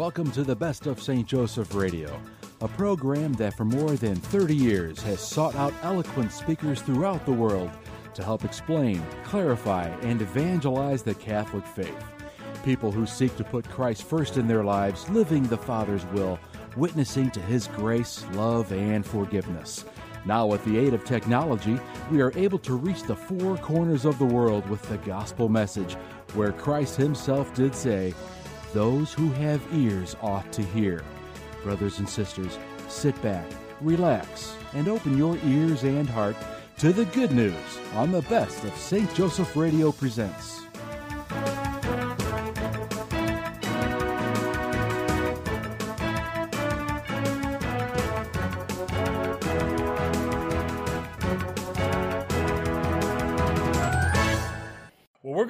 Welcome to the Best of St. Joseph Radio, a program that for more than 30 years has sought out eloquent speakers throughout the world to help explain, clarify, and evangelize the Catholic faith. People who seek to put Christ first in their lives, living the Father's will, witnessing to His grace, love, and forgiveness. Now, with the aid of technology, we are able to reach the four corners of the world with the gospel message, where Christ Himself did say, Those who have ears ought to hear. Brothers and sisters, sit back, relax, and open your ears and heart to the good news on the best of St. Joseph Radio presents.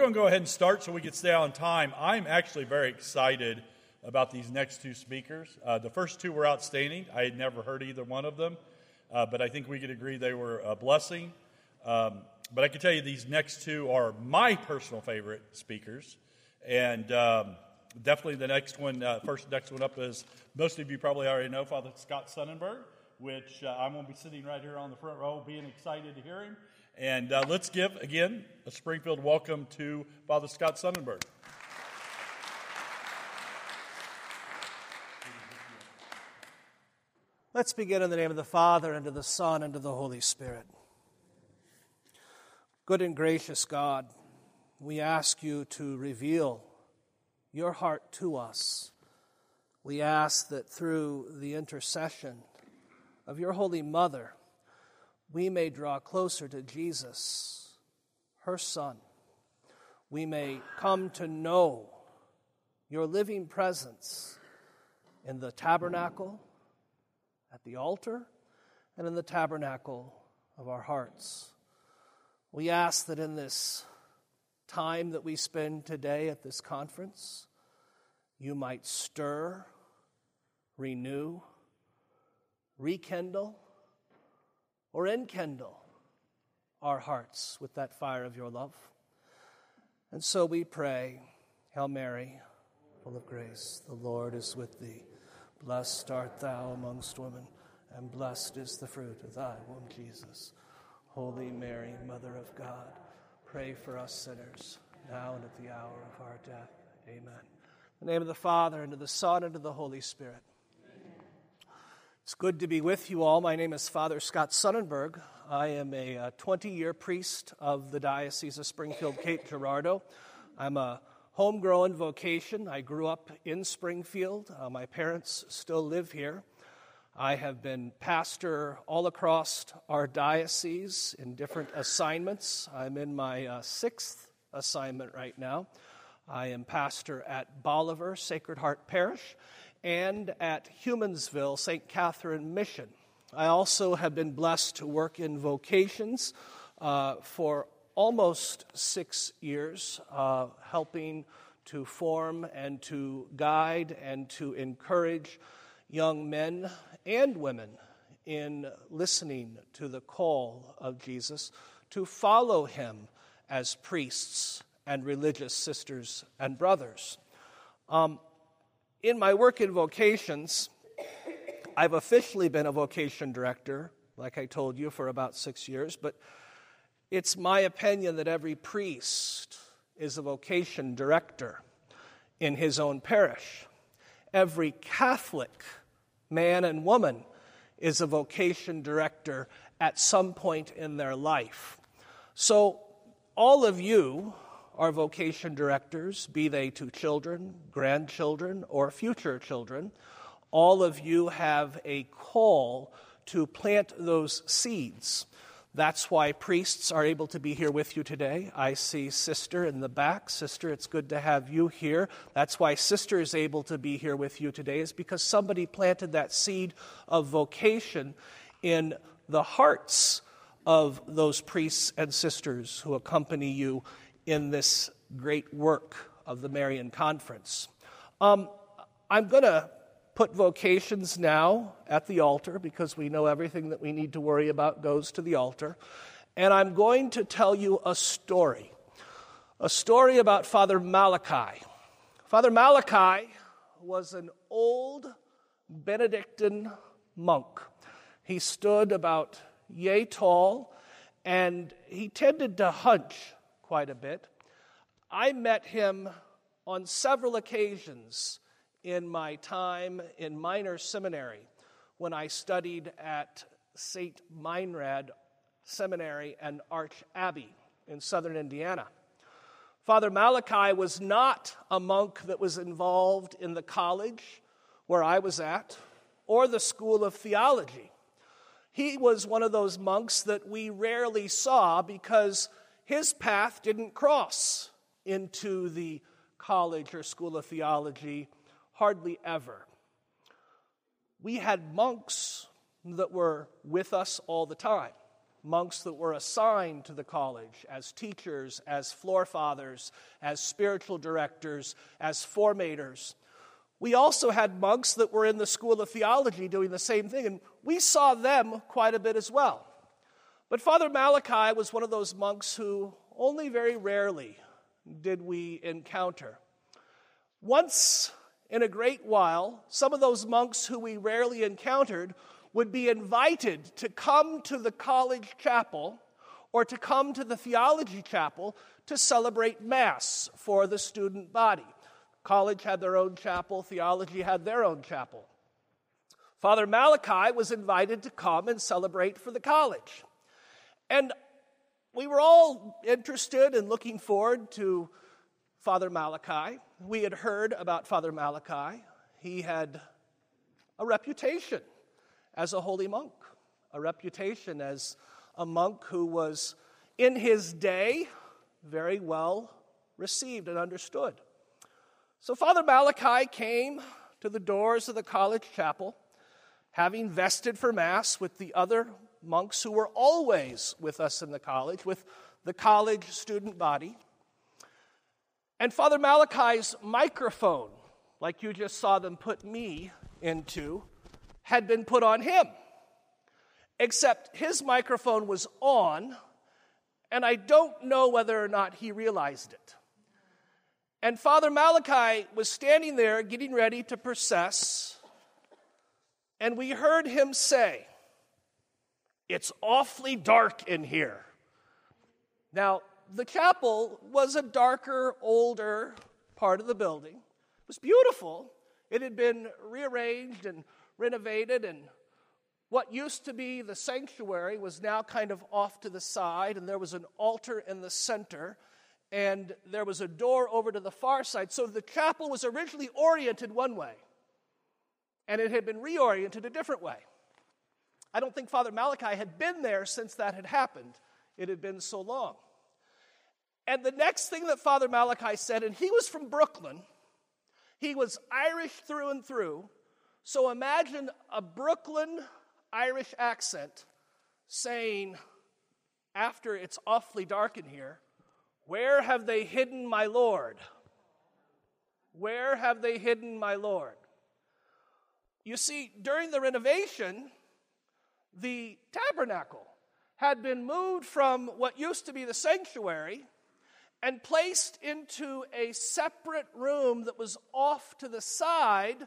Going to go ahead and start so we can stay on time. I'm actually very excited about these next two speakers. Uh, the first two were outstanding. I had never heard either one of them, uh, but I think we could agree they were a blessing. Um, but I can tell you these next two are my personal favorite speakers. And um, definitely the next one, uh, first next one up is most of you probably already know Father Scott Sonnenberg, which uh, I'm going to be sitting right here on the front row, being excited to hear him. And uh, let's give, again, a Springfield welcome to Father Scott Sonnenberg. Let's begin in the name of the Father, and of the Son, and of the Holy Spirit. Good and gracious God, we ask you to reveal your heart to us. We ask that through the intercession of your Holy Mother, we may draw closer to Jesus, her Son. We may come to know your living presence in the tabernacle, at the altar, and in the tabernacle of our hearts. We ask that in this time that we spend today at this conference, you might stir, renew, rekindle, or enkindle our hearts with that fire of your love. And so we pray, Hail Mary, full of grace, the Lord is with thee. Blessed art thou amongst women, and blessed is the fruit of thy womb, Jesus. Holy Mary, Mother of God, pray for us sinners, now and at the hour of our death. Amen. In the name of the Father, and of the Son, and of the Holy Spirit. It's good to be with you all. My name is Father Scott Sonnenberg. I am a 20 year priest of the Diocese of Springfield Cape Girardeau. I'm a homegrown vocation. I grew up in Springfield. Uh, my parents still live here. I have been pastor all across our diocese in different assignments. I'm in my uh, sixth assignment right now. I am pastor at Bolivar Sacred Heart Parish and at Humansville St. Catherine Mission. I also have been blessed to work in vocations uh, for almost six years, uh, helping to form and to guide and to encourage young men and women in listening to the call of Jesus to follow him as priests and religious sisters and brothers. Um, in my work in vocations, I've officially been a vocation director, like I told you, for about six years, but it's my opinion that every priest is a vocation director in his own parish. Every Catholic man and woman is a vocation director at some point in their life. So, all of you are vocation directors, be they to children, grandchildren, or future children. All of you have a call to plant those seeds. That's why priests are able to be here with you today. I see Sister in the back. Sister, it's good to have you here. That's why Sister is able to be here with you today, is because somebody planted that seed of vocation in the hearts of those priests and sisters who accompany you in this great work of the Marian Conference. Um, I'm going to put vocations now at the altar because we know everything that we need to worry about goes to the altar. And I'm going to tell you a story a story about Father Malachi. Father Malachi was an old Benedictine monk. He stood about yay tall and he tended to hunch quite a bit. I met him on several occasions in my time in minor seminary when I studied at St. Meinrad Seminary and Arch Abbey in southern Indiana. Father Malachi was not a monk that was involved in the college where I was at or the school of theology. He was one of those monks that we rarely saw because his path didn't cross into the college or school of theology hardly ever. We had monks that were with us all the time, monks that were assigned to the college as teachers, as floor fathers, as spiritual directors, as formators. We also had monks that were in the school of theology doing the same thing, and we saw them quite a bit as well. But Father Malachi was one of those monks who only very rarely did we encounter. Once in a great while, some of those monks who we rarely encountered would be invited to come to the college chapel or to come to the theology chapel to celebrate Mass for the student body. College had their own chapel, theology had their own chapel. Father Malachi was invited to come and celebrate for the college. And we were all interested and looking forward to Father Malachi. We had heard about Father Malachi. He had a reputation as a holy monk, a reputation as a monk who was, in his day, very well received and understood. So Father Malachi came to the doors of the college chapel, having vested for Mass with the other monks who were always with us in the college, with the college student body. And Father Malachi's microphone, like you just saw them put me into, had been put on him. Except his microphone was on, and I don't know whether or not he realized it. And Father Malachi was standing there getting ready to process, and we heard him say, It's awfully dark in here. Now, the chapel was a darker, older part of the building. It was beautiful. It had been rearranged and renovated, and what used to be the sanctuary was now kind of off to the side, and there was an altar in the center and there was a door over to the far side. So the chapel was originally oriented one way, and it had been reoriented a different way. I don't think Father Malachi had been there since that had happened. It had been so long. And the next thing that Father Malachi said, and he was from Brooklyn, he was Irish through and through. So imagine a Brooklyn Irish accent saying, after it's awfully dark in here, where have they hidden my Lord? Where have they hidden my Lord? You see, during the renovation, the tabernacle had been moved from what used to be the sanctuary and placed into a separate room that was off to the side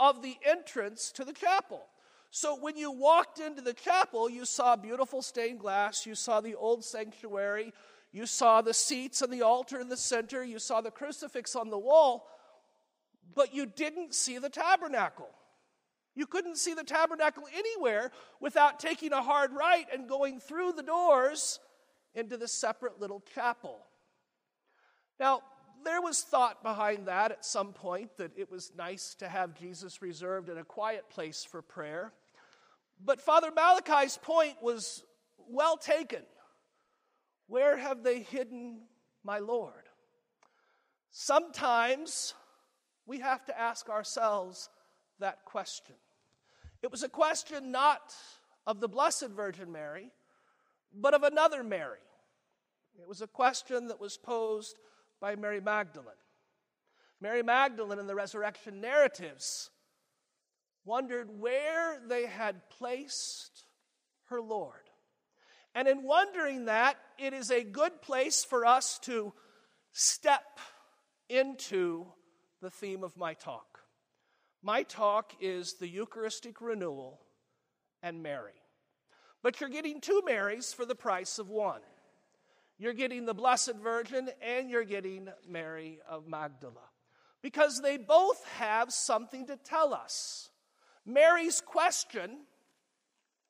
of the entrance to the chapel. So when you walked into the chapel, you saw beautiful stained glass, you saw the old sanctuary, you saw the seats and the altar in the center. You saw the crucifix on the wall. But you didn't see the tabernacle. You couldn't see the tabernacle anywhere without taking a hard right and going through the doors into the separate little chapel. Now, there was thought behind that at some point that it was nice to have Jesus reserved in a quiet place for prayer. But Father Malachi's point was well taken. Where have they hidden my Lord? Sometimes we have to ask ourselves that question. It was a question not of the Blessed Virgin Mary, but of another Mary. It was a question that was posed by Mary Magdalene. Mary Magdalene in the resurrection narratives wondered where they had placed her Lord. And in wondering that, it is a good place for us to step into the theme of my talk. My talk is the Eucharistic renewal and Mary. But you're getting two Marys for the price of one. You're getting the Blessed Virgin and you're getting Mary of Magdala. Because they both have something to tell us. Mary's question,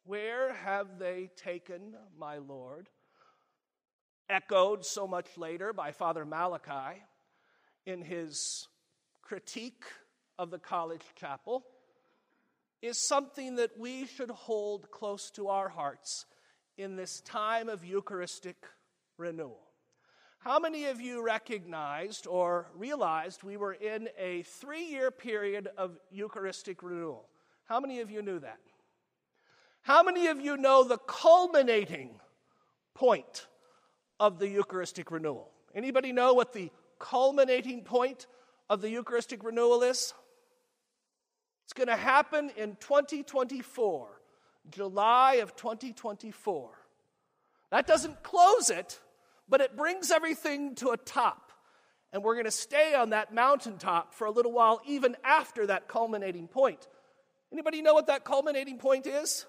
Where have they taken my Lord? echoed so much later by Father Malachi in his critique of the college chapel, is something that we should hold close to our hearts in this time of Eucharistic renewal. How many of you recognized or realized we were in a three year period of Eucharistic renewal? How many of you knew that? How many of you know the culminating point of the Eucharistic renewal? Anybody know what the culminating point of the Eucharistic renewal is? It's going to happen in 2024, July of 2024. That doesn't close it, but it brings everything to a top. And we're going to stay on that mountaintop for a little while, even after that culminating point. Anybody know what that culminating point is?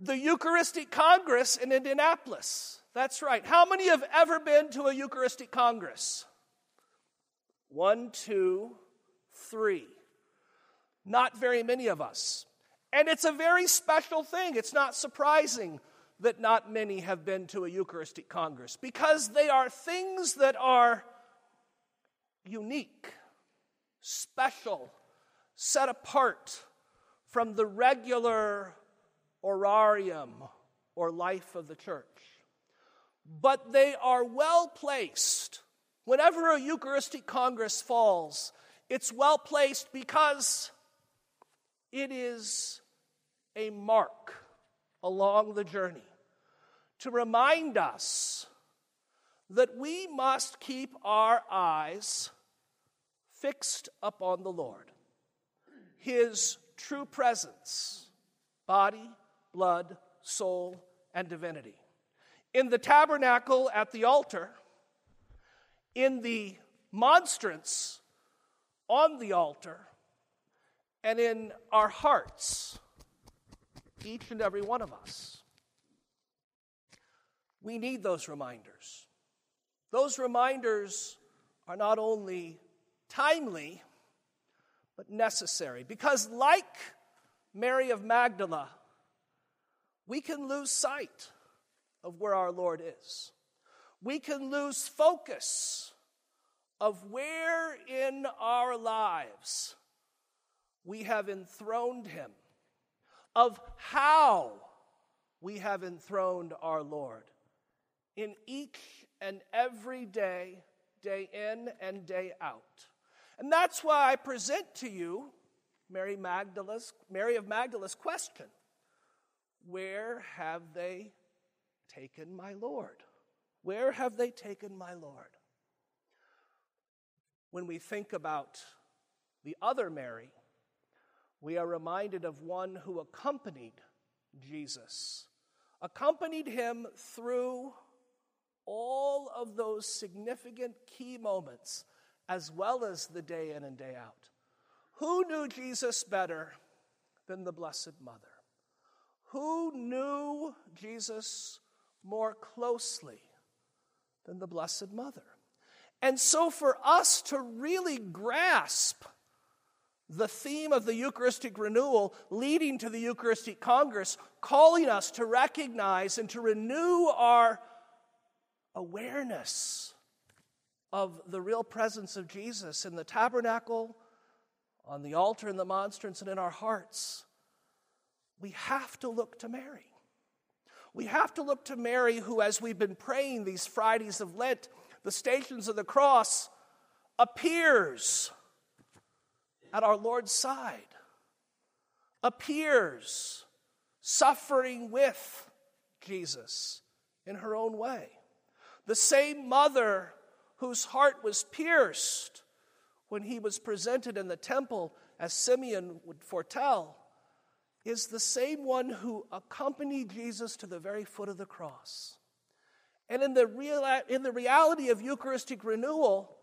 The Eucharistic Congress in Indianapolis. That's right. How many have ever been to a Eucharistic Congress? One, two, three. Not very many of us. And it's a very special thing. It's not surprising that not many have been to a Eucharistic Congress because they are things that are unique, special, set apart from the regular horarium or life of the church. But they are well placed. Whenever a Eucharistic Congress falls, it's well placed because it is a mark along the journey to remind us that we must keep our eyes fixed upon the Lord, His true presence, body, blood, soul, and divinity. In the tabernacle at the altar, in the monstrance on the altar, and in our hearts, each and every one of us. We need those reminders. Those reminders are not only timely, but necessary. Because, like Mary of Magdala, we can lose sight of where our Lord is. We can lose focus of where in our lives we have enthroned him, of how we have enthroned our Lord in each and every day, day in and day out. And that's why I present to you Mary Magdala's Mary of Magdala's question. Where have they taken my Lord? Where have they taken my Lord? When we think about the other Mary, we are reminded of one who accompanied Jesus, accompanied him through all of those significant key moments, as well as the day in and day out. Who knew Jesus better than the Blessed Mother? Who knew Jesus more closely than the Blessed Mother? And so, for us to really grasp the theme of the Eucharistic renewal leading to the Eucharistic Congress, calling us to recognize and to renew our awareness of the real presence of Jesus in the tabernacle, on the altar, in the monstrance, and in our hearts, we have to look to Mary. We have to look to Mary, who, as we've been praying these Fridays of Lent, the stations of the cross, appears at our Lord's side, appears suffering with Jesus in her own way. The same mother whose heart was pierced when he was presented in the temple, as Simeon would foretell, is the same one who accompanied Jesus to the very foot of the cross. And in the, real, in the reality of Eucharistic renewal,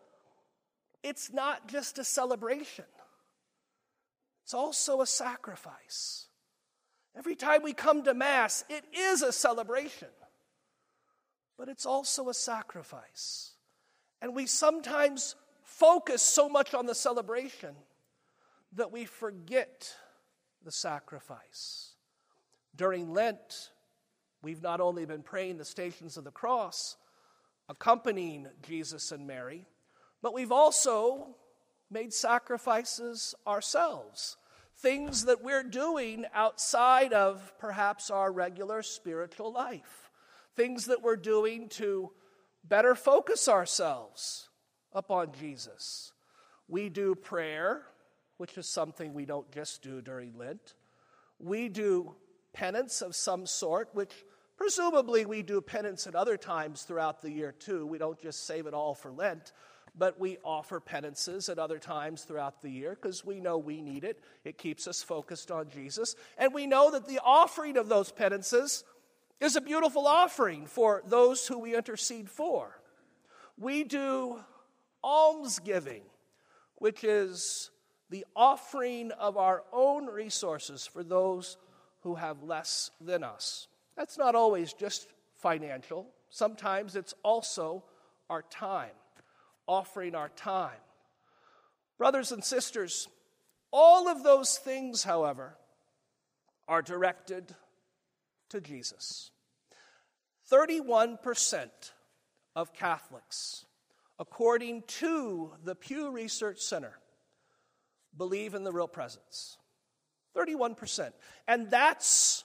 it's not just a celebration, it's also a sacrifice. Every time we come to Mass, it is a celebration, but it's also a sacrifice. And we sometimes focus so much on the celebration that we forget the sacrifice. During Lent, we've not only been praying the stations of the cross, accompanying Jesus and Mary, but we've also made sacrifices ourselves things that we're doing outside of perhaps our regular spiritual life, things that we're doing to better focus ourselves upon Jesus. We do prayer, which is something we don't just do during Lent. We do penance of some sort, which presumably we do penance at other times throughout the year too. We don't just save it all for Lent but we offer penances at other times throughout the year because we know we need it. It keeps us focused on Jesus. And we know that the offering of those penances is a beautiful offering for those who we intercede for. We do almsgiving, which is the offering of our own resources for those who have less than us. That's not always just financial, sometimes it's also our time offering our time. Brothers and sisters, all of those things, however, are directed to Jesus. 31% of Catholics, according to the Pew Research Center, believe in the real presence. 31%. And that's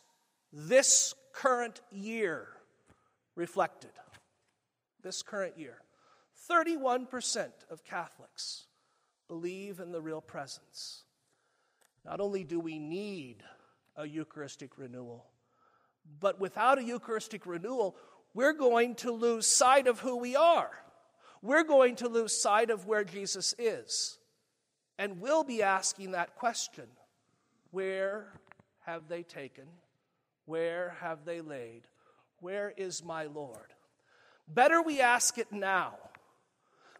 this current year reflected. This current year. 31% of Catholics believe in the real presence. Not only do we need a Eucharistic renewal, but without a Eucharistic renewal, we're going to lose sight of who we are. We're going to lose sight of where Jesus is. And we'll be asking that question Where have they taken? Where have they laid? Where is my Lord? Better we ask it now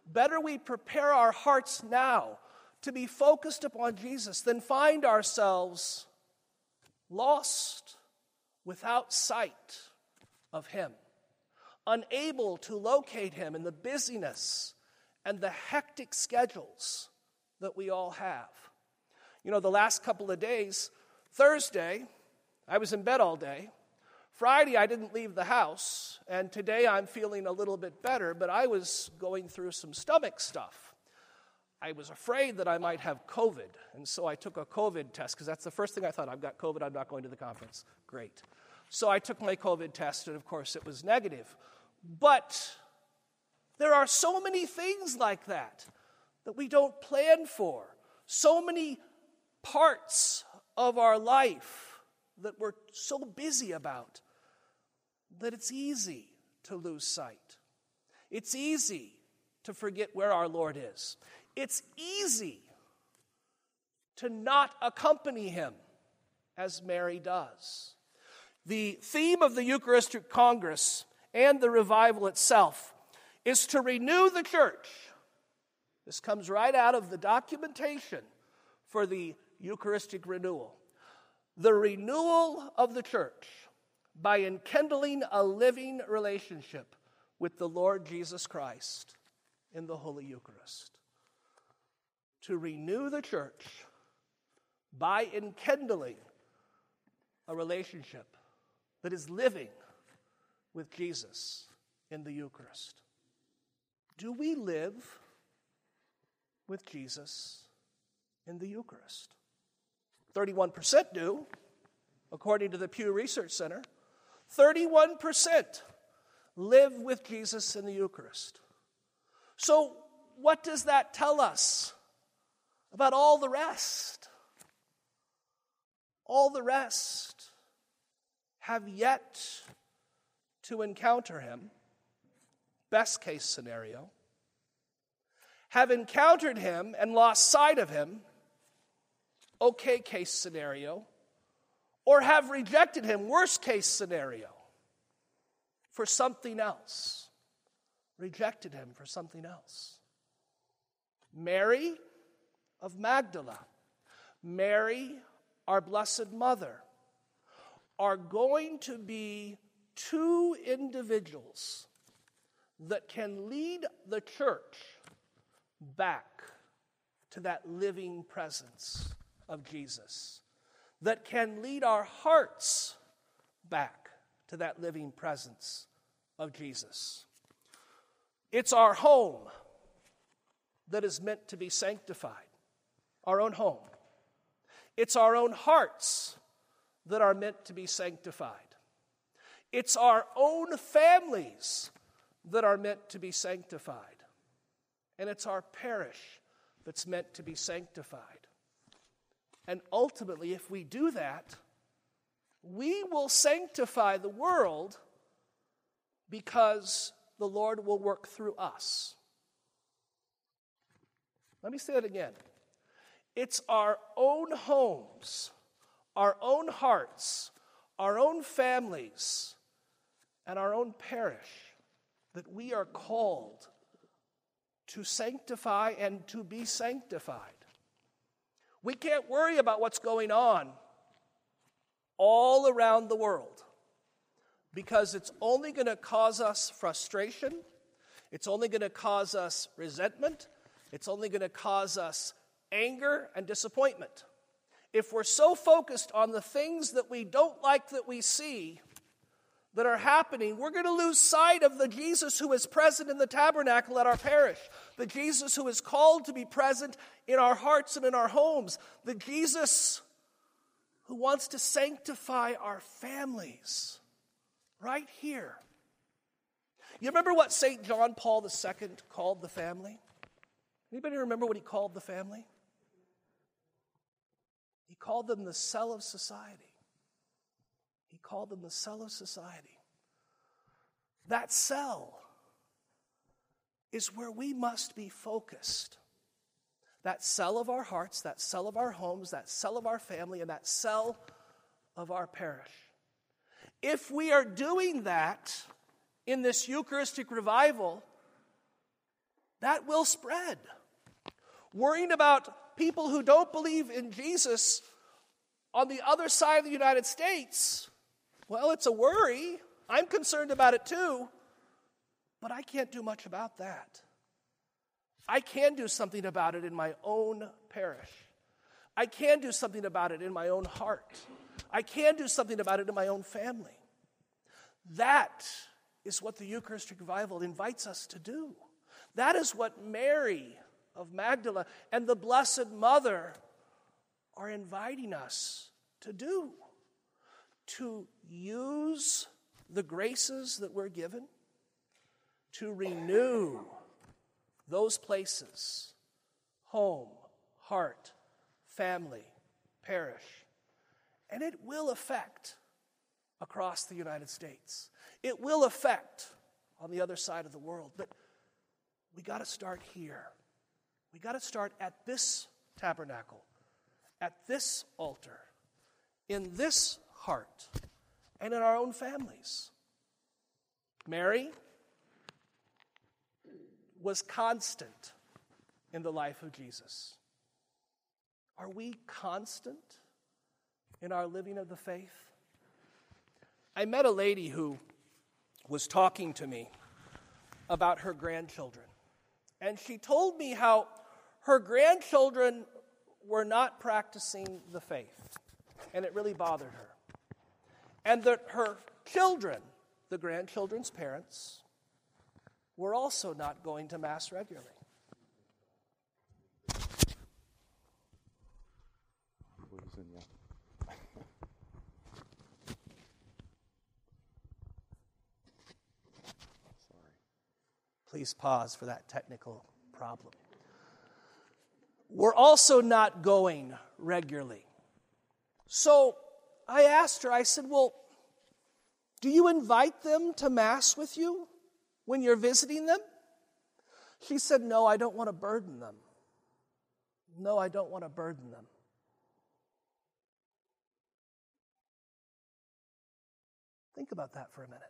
Better we prepare our hearts now to be focused upon Jesus than find ourselves lost without sight of Him, unable to locate Him in the busyness and the hectic schedules that we all have. You know, the last couple of days, Thursday, I was in bed all day. Friday, I didn't leave the house, and today I'm feeling a little bit better, but I was going through some stomach stuff. I was afraid that I might have COVID, and so I took a COVID test because that's the first thing I thought I've got COVID, I'm not going to the conference. Great. So I took my COVID test, and of course it was negative. But there are so many things like that that we don't plan for, so many parts of our life that we're so busy about that it's easy to lose sight. It's easy to forget where our Lord is. It's easy to not accompany him as Mary does. The theme of the Eucharistic Congress and the revival itself is to renew the church. This comes right out of the documentation for the Eucharistic renewal. The renewal of the church by enkindling a living relationship with the Lord Jesus Christ in the Holy Eucharist. To renew the church by enkindling a relationship that is living with Jesus in the Eucharist. Do we live with Jesus in the Eucharist? 31% do, according to the Pew Research Center. 31% live with Jesus in the Eucharist. So, what does that tell us about all the rest? All the rest have yet to encounter him, best case scenario, have encountered him and lost sight of him, okay case scenario, or have rejected him, worst case scenario, for something else. Rejected him for something else. Mary of Magdala, Mary, our Blessed Mother, are going to be two individuals that can lead the church back to that living presence of Jesus, that can lead our hearts back to that living presence of Jesus. It's our home that is meant to be sanctified, our own home. It's our own hearts that are meant to be sanctified. It's our own families that are meant to be sanctified. And it's our parish that's meant to be sanctified. And ultimately, if we do that, we will sanctify the world because the Lord will work through us. Let me say it again. It's our own homes, our own hearts, our own families, and our own parish that we are called to sanctify and to be sanctified. We can't worry about what's going on all around the world because it's only going to cause us frustration, it's only going to cause us resentment, it's only going to cause us anger and disappointment. If we're so focused on the things that we don't like that we see, that are happening, we're going to lose sight of the Jesus who is present in the tabernacle at our parish, the Jesus who is called to be present in our hearts and in our homes, the Jesus who wants to sanctify our families right here. You remember what St. John Paul II called the family? Anybody remember what he called the family? He called them the cell of society. He called them the cell of society. That cell is where we must be focused. That cell of our hearts, that cell of our homes, that cell of our family, and that cell of our parish. If we are doing that in this Eucharistic revival, that will spread. Worrying about people who don't believe in Jesus on the other side of the United States well, it's a worry. I'm concerned about it too, but I can't do much about that. I can do something about it in my own parish. I can do something about it in my own heart. I can do something about it in my own family. That is what the Eucharistic revival invites us to do. That is what Mary of Magdala and the Blessed Mother are inviting us to do to use the graces that we're given to renew those places home, heart, family, parish. And it will affect across the United States. It will affect on the other side of the world. But we got to start here. We got to start at this tabernacle, at this altar, in this heart and in our own families. Mary was constant in the life of Jesus. Are we constant in our living of the faith? I met a lady who was talking to me about her grandchildren. And she told me how her grandchildren were not practicing the faith. And it really bothered her and that her children, the grandchildren's parents, were also not going to Mass regularly. Please pause for that technical problem. We're also not going regularly. So, I asked her, I said, Well, do you invite them to Mass with you when you're visiting them? She said, No, I don't want to burden them. No, I don't want to burden them. Think about that for a minute.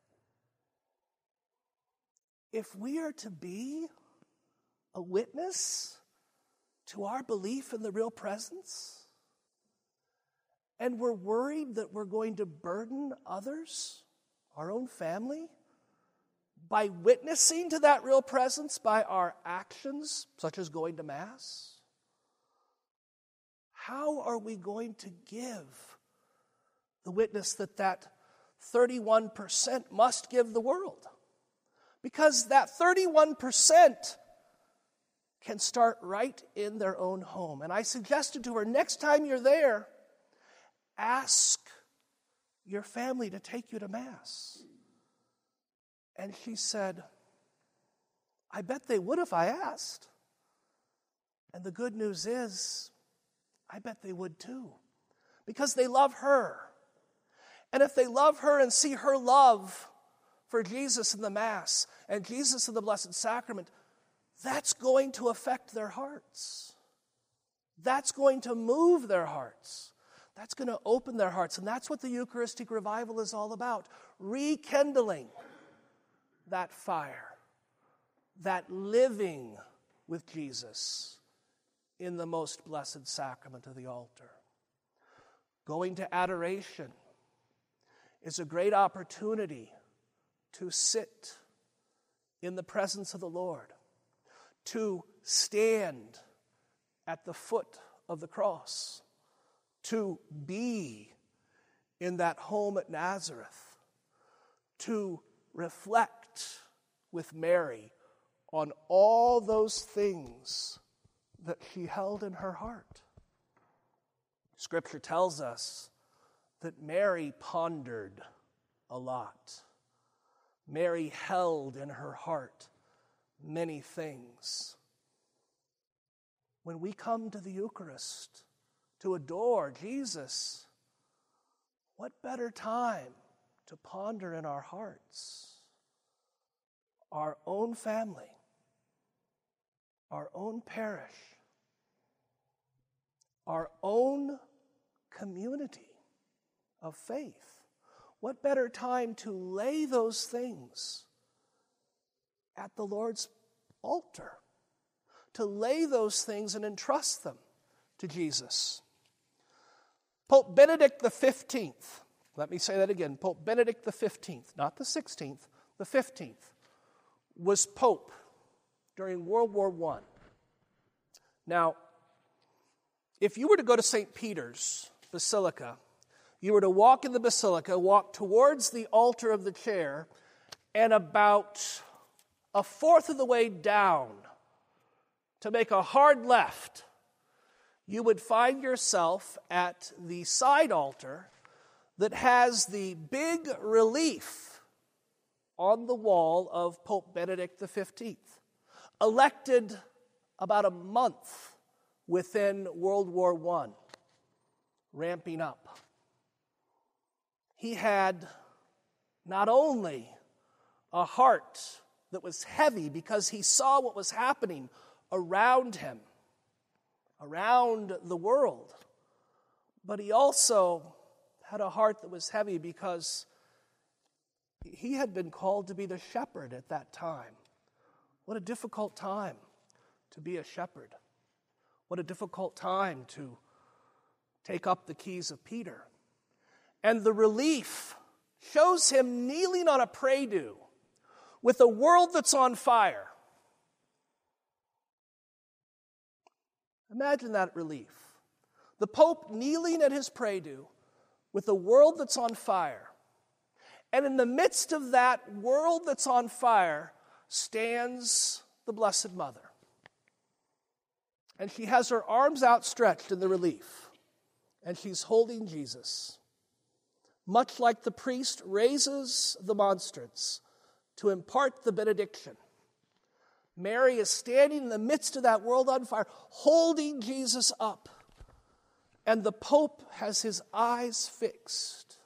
If we are to be a witness to our belief in the real presence? And we're worried that we're going to burden others, our own family, by witnessing to that real presence by our actions, such as going to Mass? How are we going to give the witness that that 31% must give the world? Because that 31% can start right in their own home. And I suggested to her next time you're there, ask your family to take you to Mass. And she said, I bet they would if I asked. And the good news is, I bet they would too, because they love her. And if they love her and see her love for Jesus in the Mass and Jesus in the Blessed Sacrament, that's going to affect their hearts. That's going to move their hearts. That's going to open their hearts. And that's what the Eucharistic revival is all about rekindling that fire, that living with Jesus in the most blessed sacrament of the altar. Going to adoration is a great opportunity to sit in the presence of the Lord, to stand at the foot of the cross, to be in that home at Nazareth, to reflect with Mary on all those things that she held in her heart. Scripture tells us that Mary pondered a lot. Mary held in her heart many things. When we come to the Eucharist to adore Jesus, what better time to ponder in our hearts our own family, our own parish, our own community of faith. What better time to lay those things at the Lord's altar? To lay those things and entrust them to Jesus. Pope Benedict XV, let me say that again Pope Benedict XV, not the 16th, the 15th, was Pope during World War I. Now, if you were to go to St. Peter's Basilica, you were to walk in the basilica, walk towards the altar of the chair, and about a fourth of the way down to make a hard left, you would find yourself at the side altar that has the big relief on the wall of Pope Benedict XV, elected about a month within World War I, ramping up. He had not only a heart that was heavy because he saw what was happening around him, around the world, but he also had a heart that was heavy because he had been called to be the shepherd at that time. What a difficult time to be a shepherd. What a difficult time to take up the keys of Peter. And the relief shows him kneeling on a do with a world that's on fire. Imagine that relief. The Pope kneeling at his do with a world that's on fire. And in the midst of that world that's on fire stands the Blessed Mother and she has her arms outstretched in the relief, and she's holding Jesus. Much like the priest raises the monstrance to impart the benediction, Mary is standing in the midst of that world on fire, holding Jesus up. And the Pope has his eyes fixed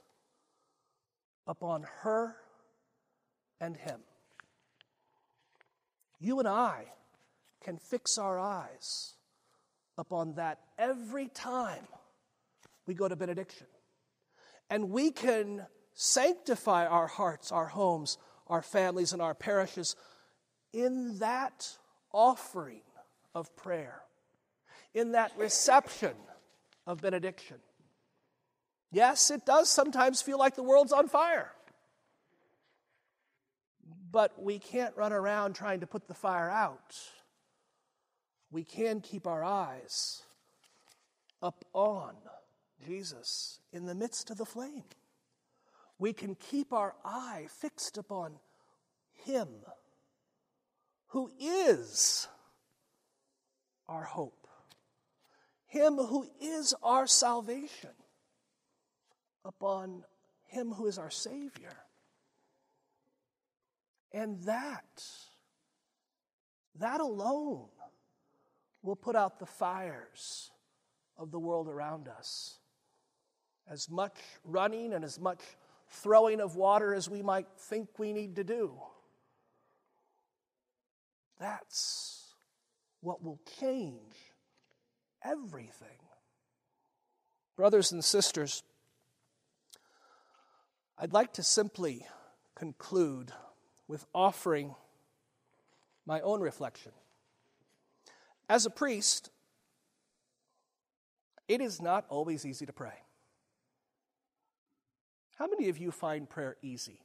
upon her and him. You and I can fix our eyes upon that every time we go to benediction. And we can sanctify our hearts, our homes, our families, and our parishes in that offering of prayer, in that reception of benediction. Yes, it does sometimes feel like the world's on fire. But we can't run around trying to put the fire out. We can keep our eyes up on Jesus in the midst of the flame. We can keep our eye fixed upon Him who is our hope, Him who is our salvation, upon Him who is our Savior. And that, that alone will put out the fires of the world around us. As much running and as much throwing of water as we might think we need to do. That's what will change everything. Brothers and sisters, I'd like to simply conclude with offering my own reflection. As a priest, it is not always easy to pray. How many of you find prayer easy?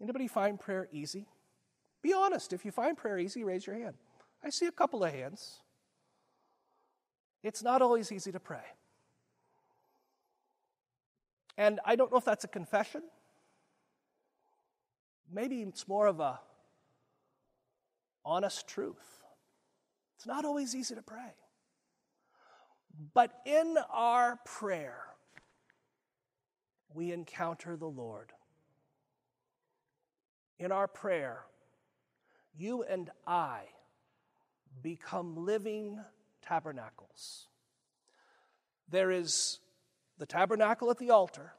Anybody find prayer easy? Be honest. If you find prayer easy, raise your hand. I see a couple of hands. It's not always easy to pray. And I don't know if that's a confession. Maybe it's more of a honest truth. It's not always easy to pray. But in our prayer, we encounter the Lord. In our prayer, you and I become living tabernacles. There is the tabernacle at the altar,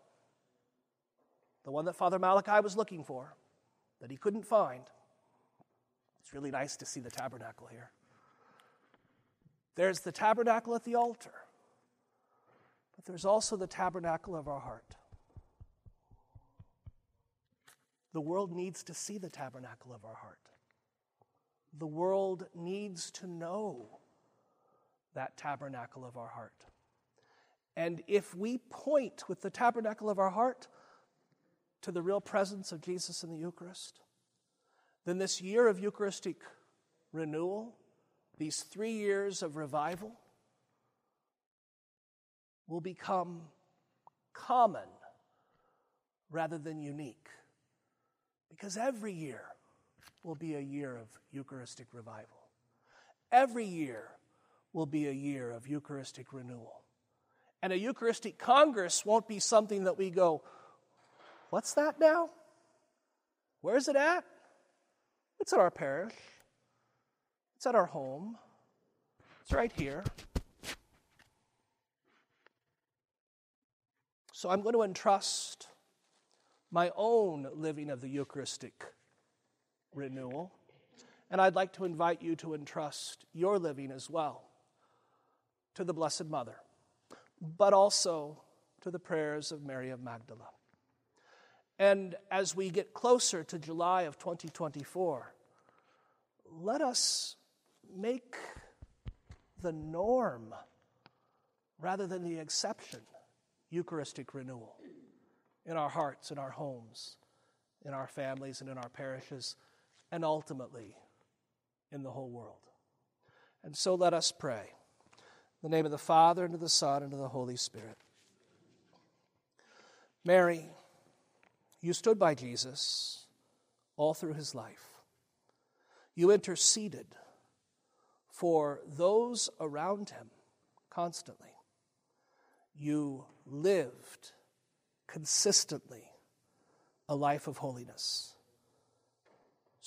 the one that Father Malachi was looking for, that he couldn't find. It's really nice to see the tabernacle here. There's the tabernacle at the altar, but there's also the tabernacle of our heart. The world needs to see the tabernacle of our heart. The world needs to know that tabernacle of our heart. And if we point with the tabernacle of our heart to the real presence of Jesus in the Eucharist, then this year of Eucharistic renewal, these three years of revival, will become common rather than unique. Because every year will be a year of Eucharistic revival. Every year will be a year of Eucharistic renewal. And a Eucharistic Congress won't be something that we go, what's that now? Where's it at? It's at our parish, it's at our home, it's right here. So I'm going to entrust my own living of the Eucharistic renewal. And I'd like to invite you to entrust your living as well to the Blessed Mother, but also to the prayers of Mary of Magdala. And as we get closer to July of 2024, let us make the norm rather than the exception Eucharistic renewal in our hearts, in our homes, in our families, and in our parishes, and ultimately in the whole world. And so let us pray. In the name of the Father, and of the Son, and of the Holy Spirit. Mary, you stood by Jesus all through his life. You interceded for those around him constantly. You lived consistently a life of holiness.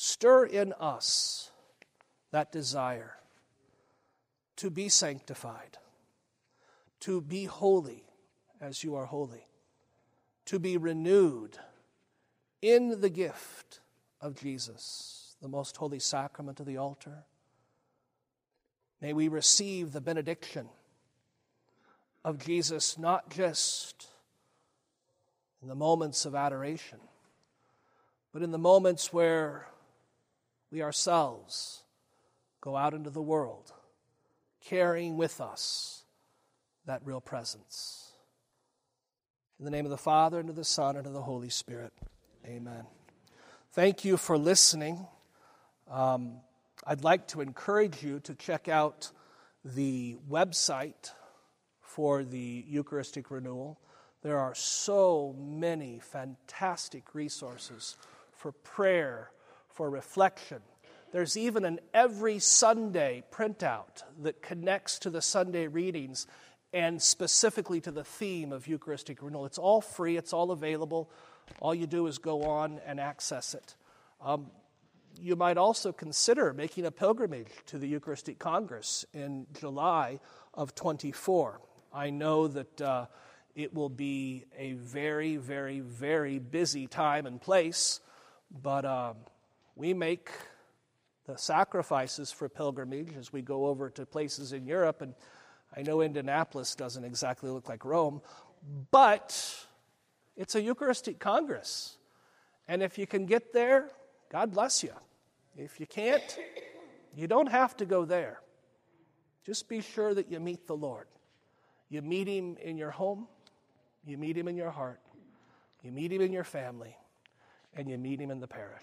Stir in us that desire to be sanctified, to be holy as you are holy, to be renewed in the gift of Jesus, the most holy sacrament of the altar. May we receive the benediction of Jesus not just in the moments of adoration, but in the moments where we ourselves go out into the world carrying with us that real presence. In the name of the Father, and of the Son, and of the Holy Spirit. Amen. Thank you for listening. Um, I'd like to encourage you to check out the website for the Eucharistic Renewal. There are so many fantastic resources for prayer, for reflection. There's even an every Sunday printout that connects to the Sunday readings and specifically to the theme of Eucharistic renewal. It's all free, it's all available. All you do is go on and access it. Um, you might also consider making a pilgrimage to the Eucharistic Congress in July of 24. I know that uh, it will be a very, very, very busy time and place, but um, we make the sacrifices for pilgrimage as we go over to places in Europe. And I know Indianapolis doesn't exactly look like Rome, but it's a Eucharistic Congress. And if you can get there, God bless you. If you can't, you don't have to go there. Just be sure that you meet the Lord. You meet Him in your home, you meet Him in your heart, you meet Him in your family, and you meet Him in the parish.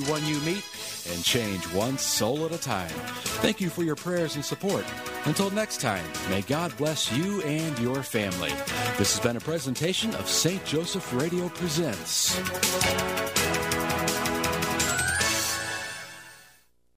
everyone you meet and change one soul at a time. Thank you for your prayers and support. Until next time, may God bless you and your family. This has been a presentation of St. Joseph Radio Presents.